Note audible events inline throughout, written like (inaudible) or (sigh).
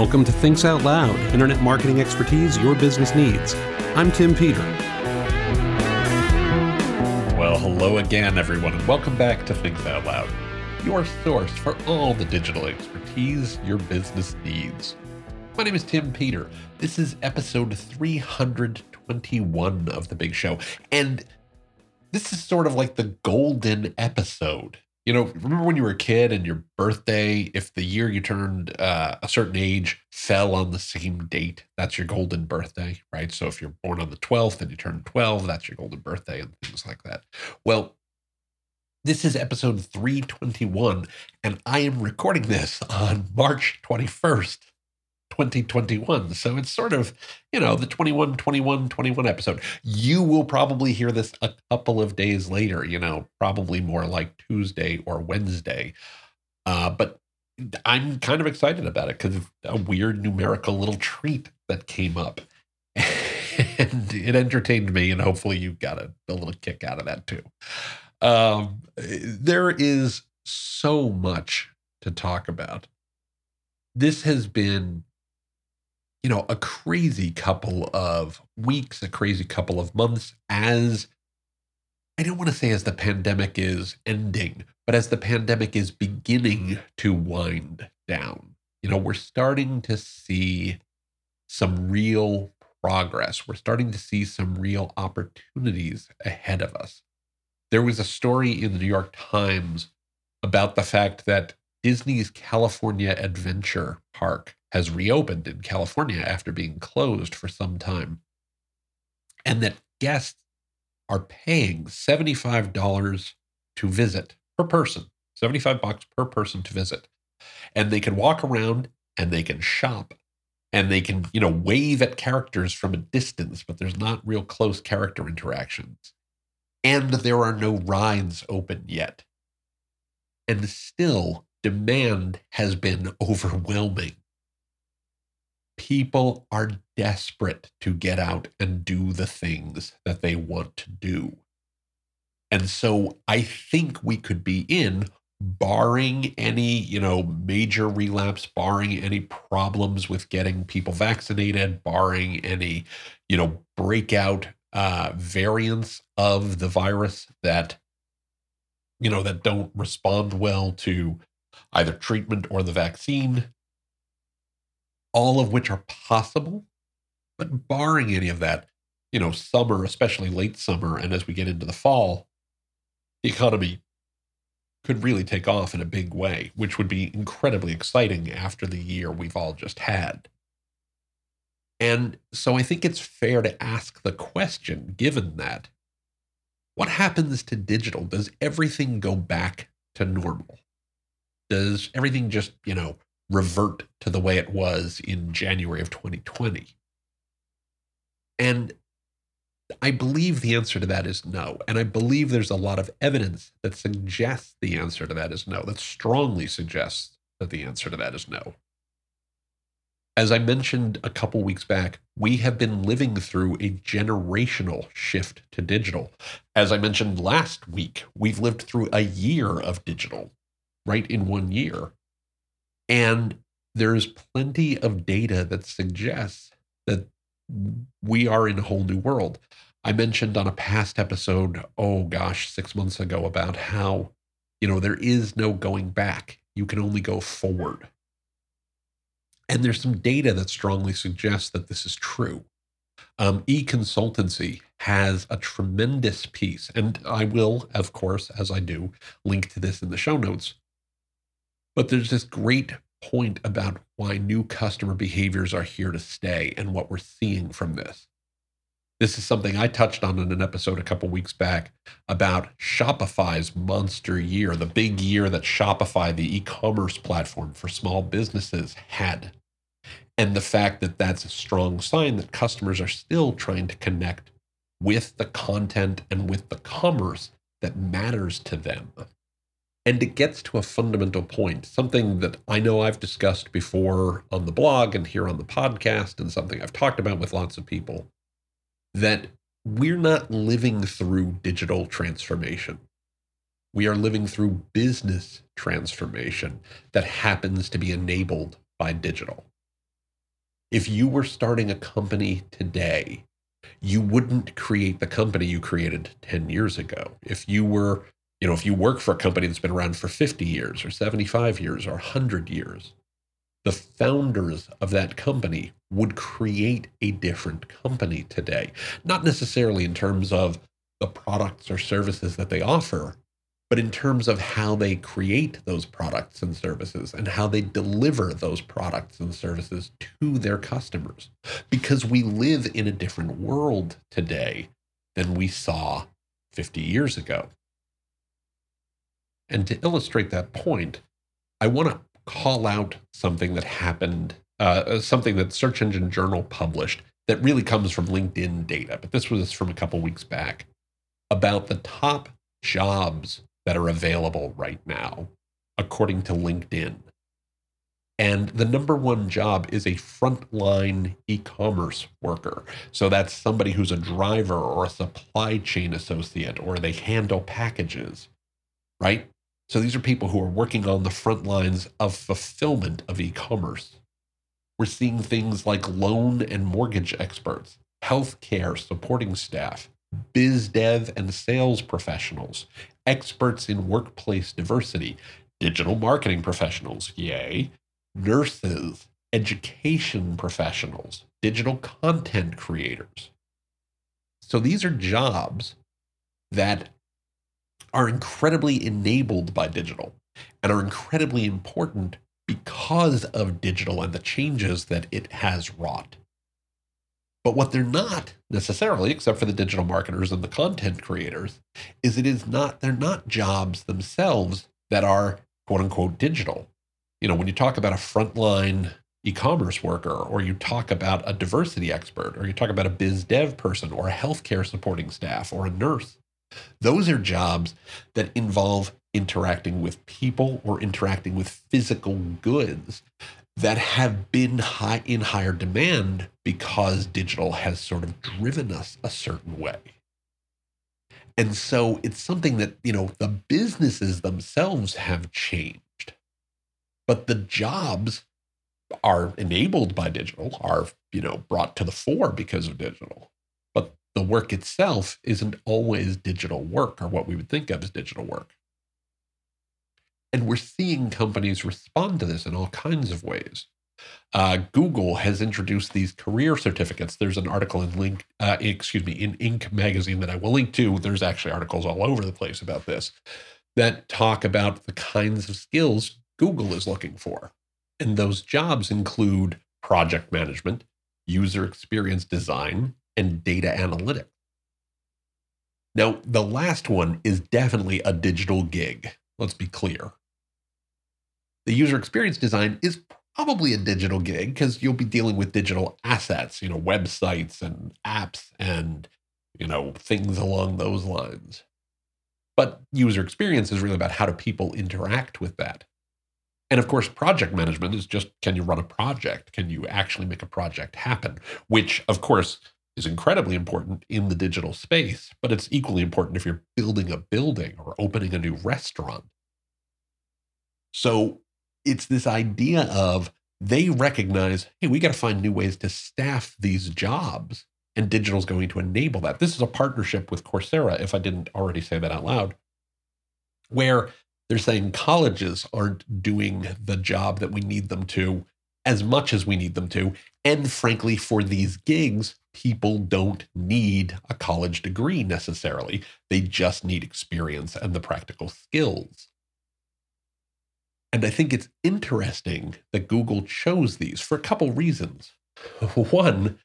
Welcome to Thinks Out Loud, internet marketing expertise your business needs. I'm Tim Peter. Well, hello again, everyone, and welcome back to Thinks Out Loud, your source for all the digital expertise your business needs. My name is Tim Peter. This is episode 321 of The Big Show, and this is sort of like the golden episode you know, remember when you were a kid and your birthday, if the year you turned uh, a certain age fell on the same date, that's your golden birthday, right? So if you're born on the 12th and you turn 12, that's your golden birthday and things like that. Well, this is episode 321, and I am recording this on March 21st, 2021. So it's sort of, you know, the 21, 21, 21 episode. You will probably hear this a couple of days later, you know, probably more like Tuesday or Wednesday. Uh, but I'm kind of excited about it because a weird numerical little treat that came up. (laughs) and it entertained me, and hopefully you got a, a little kick out of that too. Um, there is so much to talk about. This has been you know, a crazy couple of weeks, a crazy couple of months as I don't want to say as the pandemic is ending, but as the pandemic is beginning to wind down. You know, we're starting to see some real progress. We're starting to see some real opportunities ahead of us. There was a story in the New York Times about the fact that Disney's California Adventure Park has reopened in California after being closed for some time, and that guests are paying $75 to visit per person, 75 bucks per person to visit. And they can walk around and they can shop and they can, you know, wave at characters from a distance, but there's not real close character interactions. And there are no rides open yet. And still, demand has been overwhelming people are desperate to get out and do the things that they want to do. And so I think we could be in barring any, you know, major relapse, barring any problems with getting people vaccinated, barring any, you know, breakout uh, variants of the virus that, you know, that don't respond well to either treatment or the vaccine all of which are possible. But barring any of that, you know, summer, especially late summer, and as we get into the fall, the economy could really take off in a big way, which would be incredibly exciting after the year we've all just had. And so I think it's fair to ask the question, given that, what happens to digital? Does everything go back to normal? Does everything just, you know, revert to the way it was in January of 2020? And I believe the answer to that is no. And I believe there's a lot of evidence that suggests the answer to that is no, that strongly suggests that the answer to that is no. As I mentioned a couple weeks back, we have been living through a generational shift to digital. As I mentioned last week, we've lived through a year of digital, right in one year. And there's plenty of data that suggests that we are in a whole new world. I mentioned on a past episode, oh gosh, six months ago, about how, you know, there is no going back. You can only go forward. And there's some data that strongly suggests that this is true. Um, e consultancy has a tremendous piece, and I will, of course, as I do, link to this in the show notes but there's this great point about why new customer behaviors are here to stay and what we're seeing from this. This is something I touched on in an episode a couple weeks back about Shopify's monster year, the big year that Shopify, the e commerce platform for small businesses, had. And the fact that that's a strong sign that customers are still trying to connect with the content and with the commerce that matters to them. And it gets to a fundamental point, something that I know I've discussed before on the blog and here on the podcast, and something I've talked about with lots of people that we're not living through digital transformation. We are living through business transformation that happens to be enabled by digital. If you were starting a company today, you wouldn't create the company you created 10 years ago. If you were, you know, if you work for a company that's been around for 50 years or 75 years or 100 years, the founders of that company would create a different company today. Not necessarily in terms of the products or services that they offer, but in terms of how they create those products and services and how they deliver those products and services to their customers. Because we live in a different world today than we saw 50 years ago. And to illustrate that point, I want to call out something that happened, uh, something that Search Engine Journal published that really comes from LinkedIn data, but this was from a couple weeks back about the top jobs that are available right now, according to LinkedIn. And the number one job is a frontline e commerce worker. So that's somebody who's a driver or a supply chain associate, or they handle packages, right? So these are people who are working on the front lines of fulfillment of e commerce. We're seeing things like loan and mortgage experts, healthcare supporting staff, biz dev and sales professionals, experts in workplace diversity, digital marketing professionals, yay, nurses, education professionals, digital content creators. So these are jobs that are incredibly enabled by digital and are incredibly important because of digital and the changes that it has wrought. But what they're not necessarily, except for the digital marketers and the content creators, is it is not, they're not jobs themselves that are quote unquote digital. You know, when you talk about a frontline e commerce worker, or you talk about a diversity expert, or you talk about a biz dev person, or a healthcare supporting staff, or a nurse, those are jobs that involve interacting with people or interacting with physical goods that have been high in higher demand because digital has sort of driven us a certain way. And so it's something that, you know, the businesses themselves have changed. But the jobs are enabled by digital, are, you know, brought to the fore because of digital. The work itself isn't always digital work or what we would think of as digital work. And we're seeing companies respond to this in all kinds of ways. Uh, Google has introduced these career certificates. There's an article in link, uh, excuse me, in Inc. magazine that I will link to. There's actually articles all over the place about this that talk about the kinds of skills Google is looking for. And those jobs include project management, user experience design, and data analytics. Now, the last one is definitely a digital gig. Let's be clear the user experience design is probably a digital gig because you'll be dealing with digital assets, you know, websites and apps and, you know, things along those lines. But user experience is really about how do people interact with that. And of course, project management is just can you run a project? Can you actually make a project happen? Which, of course, is incredibly important in the digital space, but it's equally important if you're building a building or opening a new restaurant. So it's this idea of they recognize, hey, we got to find new ways to staff these jobs. And digital is going to enable that. This is a partnership with Coursera, if I didn't already say that out loud, where they're saying colleges aren't doing the job that we need them to as much as we need them to. And frankly, for these gigs, people don't need a college degree necessarily. They just need experience and the practical skills. And I think it's interesting that Google chose these for a couple reasons. (laughs) One,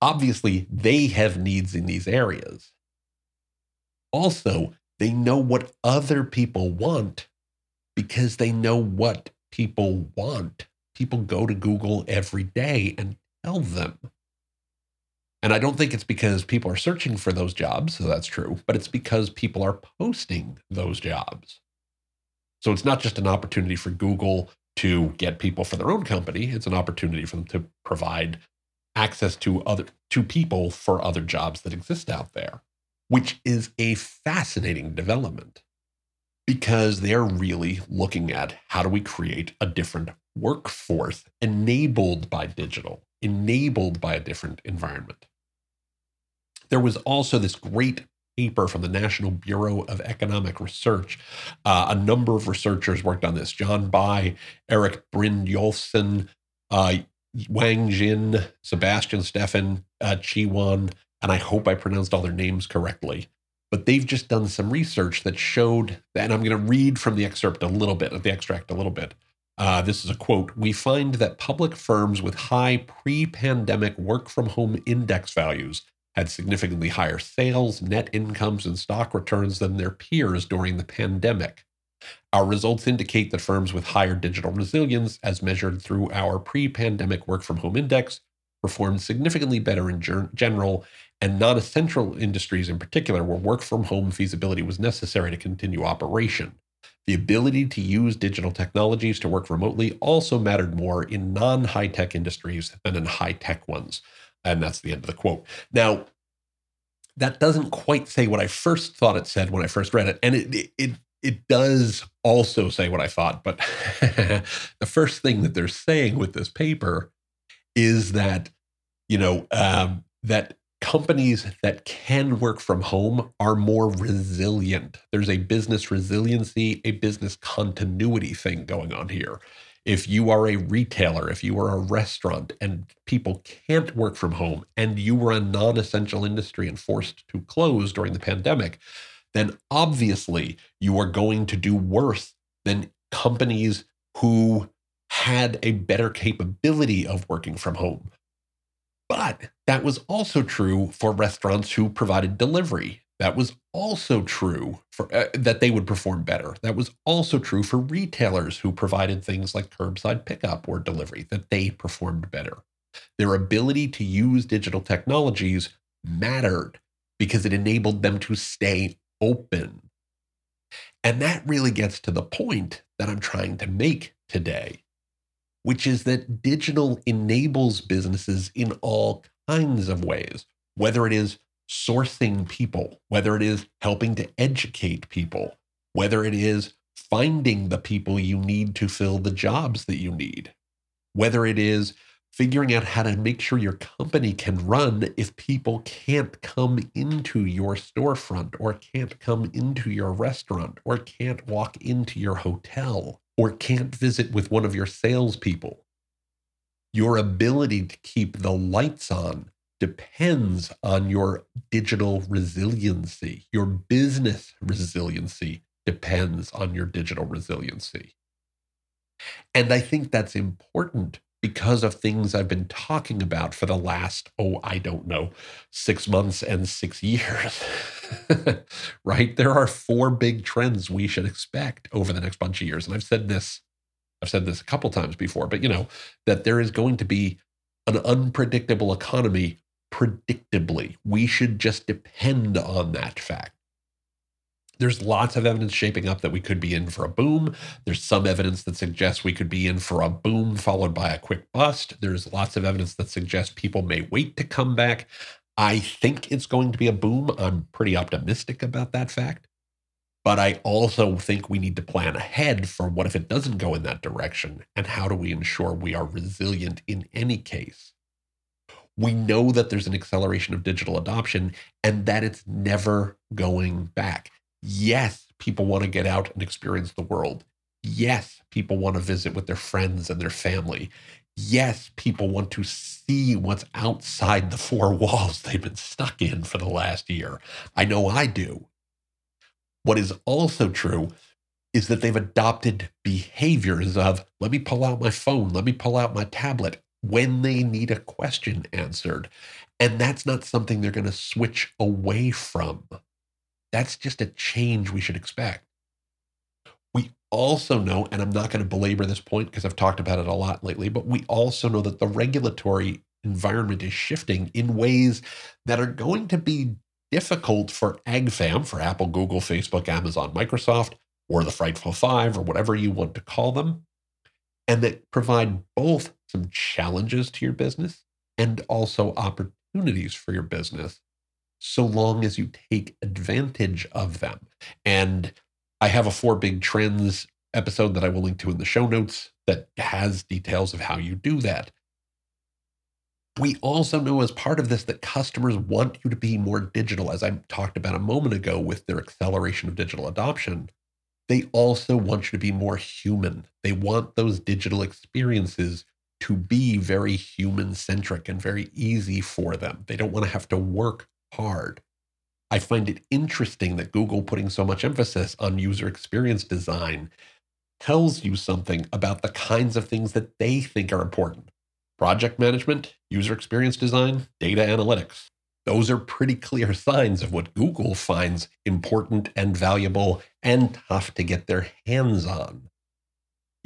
obviously, they have needs in these areas. Also, they know what other people want because they know what people want. People go to Google every day and tell them. And I don't think it's because people are searching for those jobs, so that's true, but it's because people are posting those jobs. So it's not just an opportunity for Google to get people for their own company, it's an opportunity for them to provide access to other to people for other jobs that exist out there, which is a fascinating development because they're really looking at how do we create a different workforce enabled by digital. enabled by a different environment. There was also this great paper from the National Bureau of Economic Research. Uh, a number of researchers worked on this John Bai, Erik Brynjolfsson, uh, Wang Jin, Sebastian Steffen, uh, Chi Wan, and I hope I pronounced all their names correctly. But they've just done some research that showed, and I'm going to read from the excerpt a little bit, of the extract a little bit. Uh, this is a quote. We find that public firms with high pre pandemic work from home index values had significantly higher sales, net incomes, and stock returns than their peers during the pandemic. Our results indicate that firms with higher digital resilience, as measured through our pre pandemic work from home index, performed significantly better in general, and non essential industries in particular, where work from home feasibility was necessary to continue operation. The ability to use digital technologies to work remotely also mattered more in non high tech industries than in high tech ones. And that's the end of the quote. Now, that doesn't quite say what I first thought it said when I first read it. And it, it, it does also say what I thought. But (laughs) the first thing that they're saying with this paper is that, you know, um, that companies that can work from home are more resilient. There's a business resiliency, a business continuity thing going on here if you are a retailer, if you are a restaurant and people can't work from home and you were a non essential industry and forced to close during the pandemic, then obviously you are going to do worse than companies who had a better capability of working from home. But that was also true for restaurants who provided delivery. That was also true for uh, that they would perform better. That was also true for retailers who provided things like curbside pickup or delivery that they performed better. Their ability to use digital technologies mattered because it enabled them to stay open. And that really gets to the point that I'm trying to make today, which is that digital enables businesses in all kinds of ways, whether it is sourcing people, whether it is helping to educate people, whether it is finding the people you need to fill the jobs that you need, whether it is figuring out how to make sure your company can run if people can't come into your storefront or can't come into your restaurant or can't walk into your hotel or can't visit with one of your salespeople. Your ability to keep the lights on depends on your digital resiliency. Your business resiliency depends on your digital resiliency. And I think that's important because of things I've been talking about for the last, oh, I don't know, six months and six years. (laughs) right? There are four big trends we should expect over the next bunch of years. And I've said this, I've said this a couple times before, but you know, that there is going to be an unpredictable economy predictably. We should just depend on that fact. There's lots of evidence shaping up that we could be in for a boom. There's some evidence that suggests we could be in for a boom followed by a quick bust. There's lots of evidence that suggests people may wait to come back. I think it's going to be a boom. I'm pretty optimistic about that fact. But I also think we need to plan ahead for what if it doesn't go in that direction and how do we ensure we are resilient in any case we know that there's an acceleration of digital adoption and that it's never going back. Yes, people want to get out and experience the world. Yes, people want to visit with their friends and their family. Yes, people want to see what's outside the four (laughs) walls they've been stuck in for the last year. I know I do. What is also true is that they've adopted behaviors of let me pull out my phone, let me pull out my tablet when they need a question answered. And that's not something they're going to switch away from. That's just a change we should expect. We also know, and I'm not going to belabor this point because I've talked about it a lot lately, but we also know that the regulatory environment is shifting in ways that are going to be difficult for AgFam, for Apple, Google, Facebook, Amazon, Microsoft, or the Frightful Five, or whatever you want to call them, and that provide both some challenges to your business and also opportunities for your business so long as you take advantage of them. And I have a four big trends episode that I will link to in the show notes that has details of how you do that. We also know as part of this that customers want you to be more digital, as I talked about a moment ago with their acceleration of digital adoption. They also want you to be more human. They want those digital experiences to be very human centric and very easy for them. They don't want to have to work hard. I find it interesting that Google putting so much emphasis on user experience design tells you something about the kinds of things that they think are important project management, user experience design, data analytics. Those are pretty clear signs of what Google finds important and valuable and tough to get their hands on.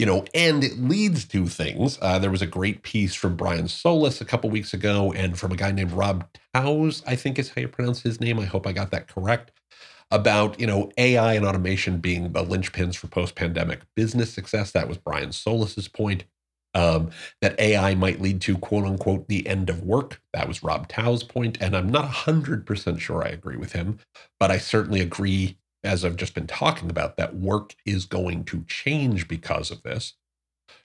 You know, and it leads to things. Uh, there was a great piece from Brian Solis a couple weeks ago and from a guy named Rob Toews, I think is how you pronounce his name. I hope I got that correct about you know AI and automation being the linchpins for post-pandemic business success. That was Brian Solis's point. Um, that AI might lead to quote unquote the end of work. That was Rob Toews's point, and I'm not 100% sure I agree with him, but I certainly agree, as I've just been talking about, that work is going to change because of this.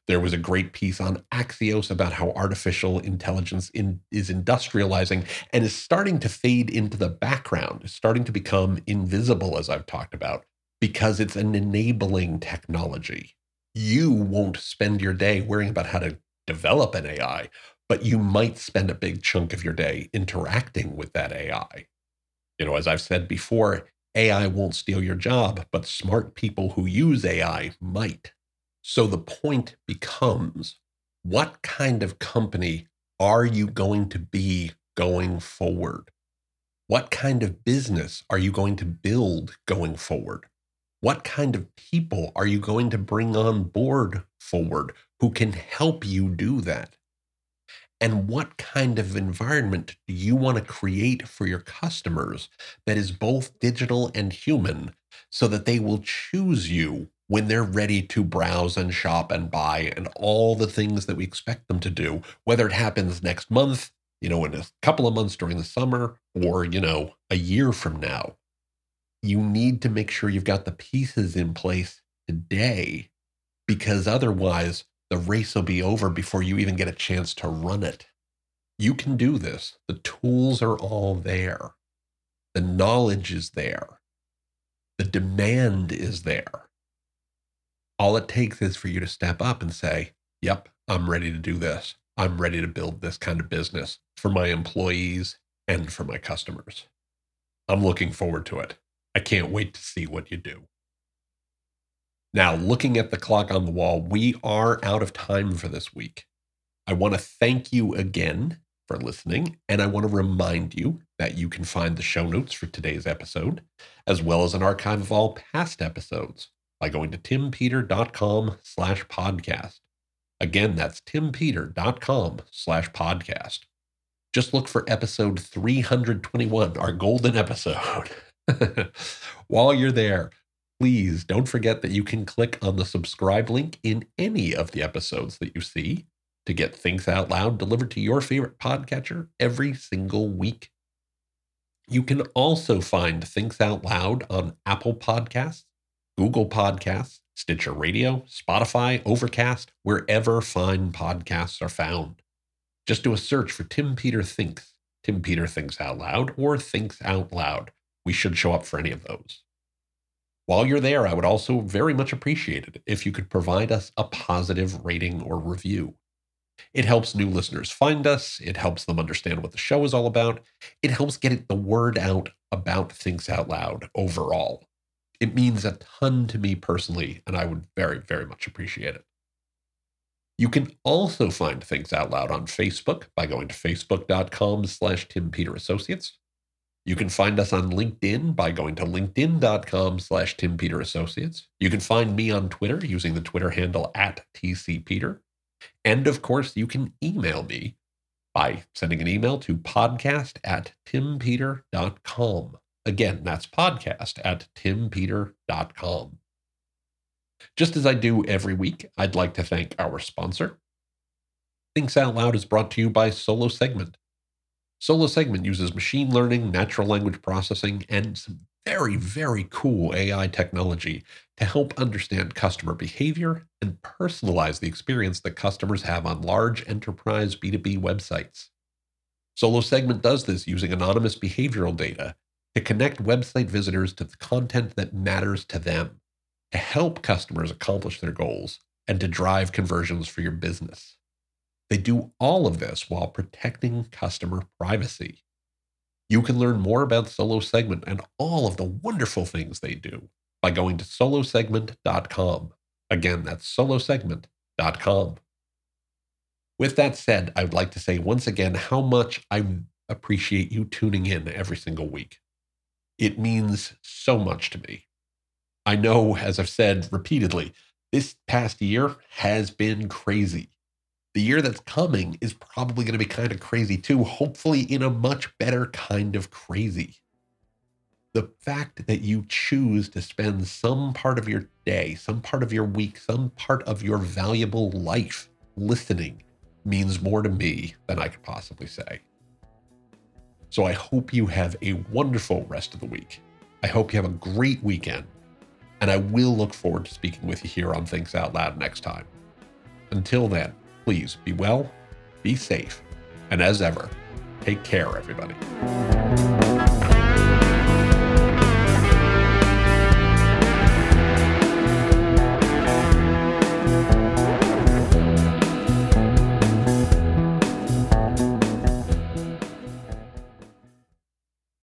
There was a great piece on Axios about how artificial intelligence in, is industrializing and is starting to fade into the background, starting to become invisible, as I've talked about, because it's an enabling technology. You won't spend your day worrying about how to develop an AI, but you might spend a big chunk of your day interacting with that AI. You know, as I've said before, AI won't steal your job, but smart people who use AI might. So the point becomes what kind of company are you going to be going forward? What kind of business are you going to build going forward? What kind of people are you going to bring on board forward who can help you do that? And what kind of environment do you want to create for your customers that is both digital and human so that they will choose you when they're ready to browse and shop and buy and all the things that we expect them to do, whether it happens next month, you know, in a couple of months during the summer, or, you know, a year from now. You need to make sure you've got the pieces in place today because otherwise the race will be over before you even get a chance to run it. You can do this. The tools are all there. The knowledge is there. The demand is there. All it takes is for you to step up and say, Yep, I'm ready to do this. I'm ready to build this kind of business for my employees and for my customers. I'm looking forward to it. I can't wait to see what you do. Now, looking at the clock on the wall, we are out of time for this week. I want to thank you again for listening, and I want to remind you that you can find the show notes for today's episode, as well as an archive of all past episodes by going to timpeter.com slash podcast. Again, that's timpeter.com slash podcast. Just look for episode 321, our golden episode. (laughs) While you're there, please don't forget that you can click on the subscribe link in any of the episodes that you see to get Thinks Out Loud delivered to your favorite podcatcher every single week. You can also find Thinks Out Loud on Apple Podcasts, Google Podcasts, Stitcher Radio, Spotify, Overcast, wherever fine podcasts are found. Just do a search for Tim Peter Thinks, Tim Peter Thinks Out Loud, or Thinks Out Loud. We should show up for any of those. While you're there, I would also very much appreciate it if you could provide us a positive rating or review. It helps new listeners find us. It helps them understand what the show is all about. It helps get the word out about Thinks Out Loud overall. It means a ton to me personally, and I would very, very much appreciate it. You can also find Thinks Out Loud on Facebook by going to facebook.com slash Tim Peter Associates. You can find us on LinkedIn by going to linkedin.com slash Tim Peter Associates. You can find me on Twitter using the Twitter handle at TCPeter. And of course, you can email me by sending an email to podcast at timpeter.com. Again, that's podcast at timpeter.com. Just as I do every week, I'd like to thank our sponsor. Thinks Out Loud is brought to you by Solo Segment. Solo Segment uses machine learning, natural language processing, and some very, very cool AI technology to help understand customer behavior and personalize the experience that customers have on large enterprise B2B websites. Solo Segment does this using anonymous behavioral data to connect website visitors to the content that matters to them, to help customers accomplish their goals, and to drive conversions for your business. They do all of this while protecting customer privacy. You can learn more about Solo Segment and all of the wonderful things they do by going to solosegment.com. Again, that's solosegment.com. With that said, I would like to say once again how much I appreciate you tuning in every single week. It means so much to me. I know, as I've said repeatedly, this past year has been crazy. The year that's coming is probably going to be kind of crazy too, hopefully, in a much better kind of crazy. The fact that you choose to spend some part of your day, some part of your week, some part of your valuable life listening means more to me than I could possibly say. So I hope you have a wonderful rest of the week. I hope you have a great weekend. And I will look forward to speaking with you here on Thinks Out Loud next time. Until then, please be well, be safe, and as ever, take care, everybody.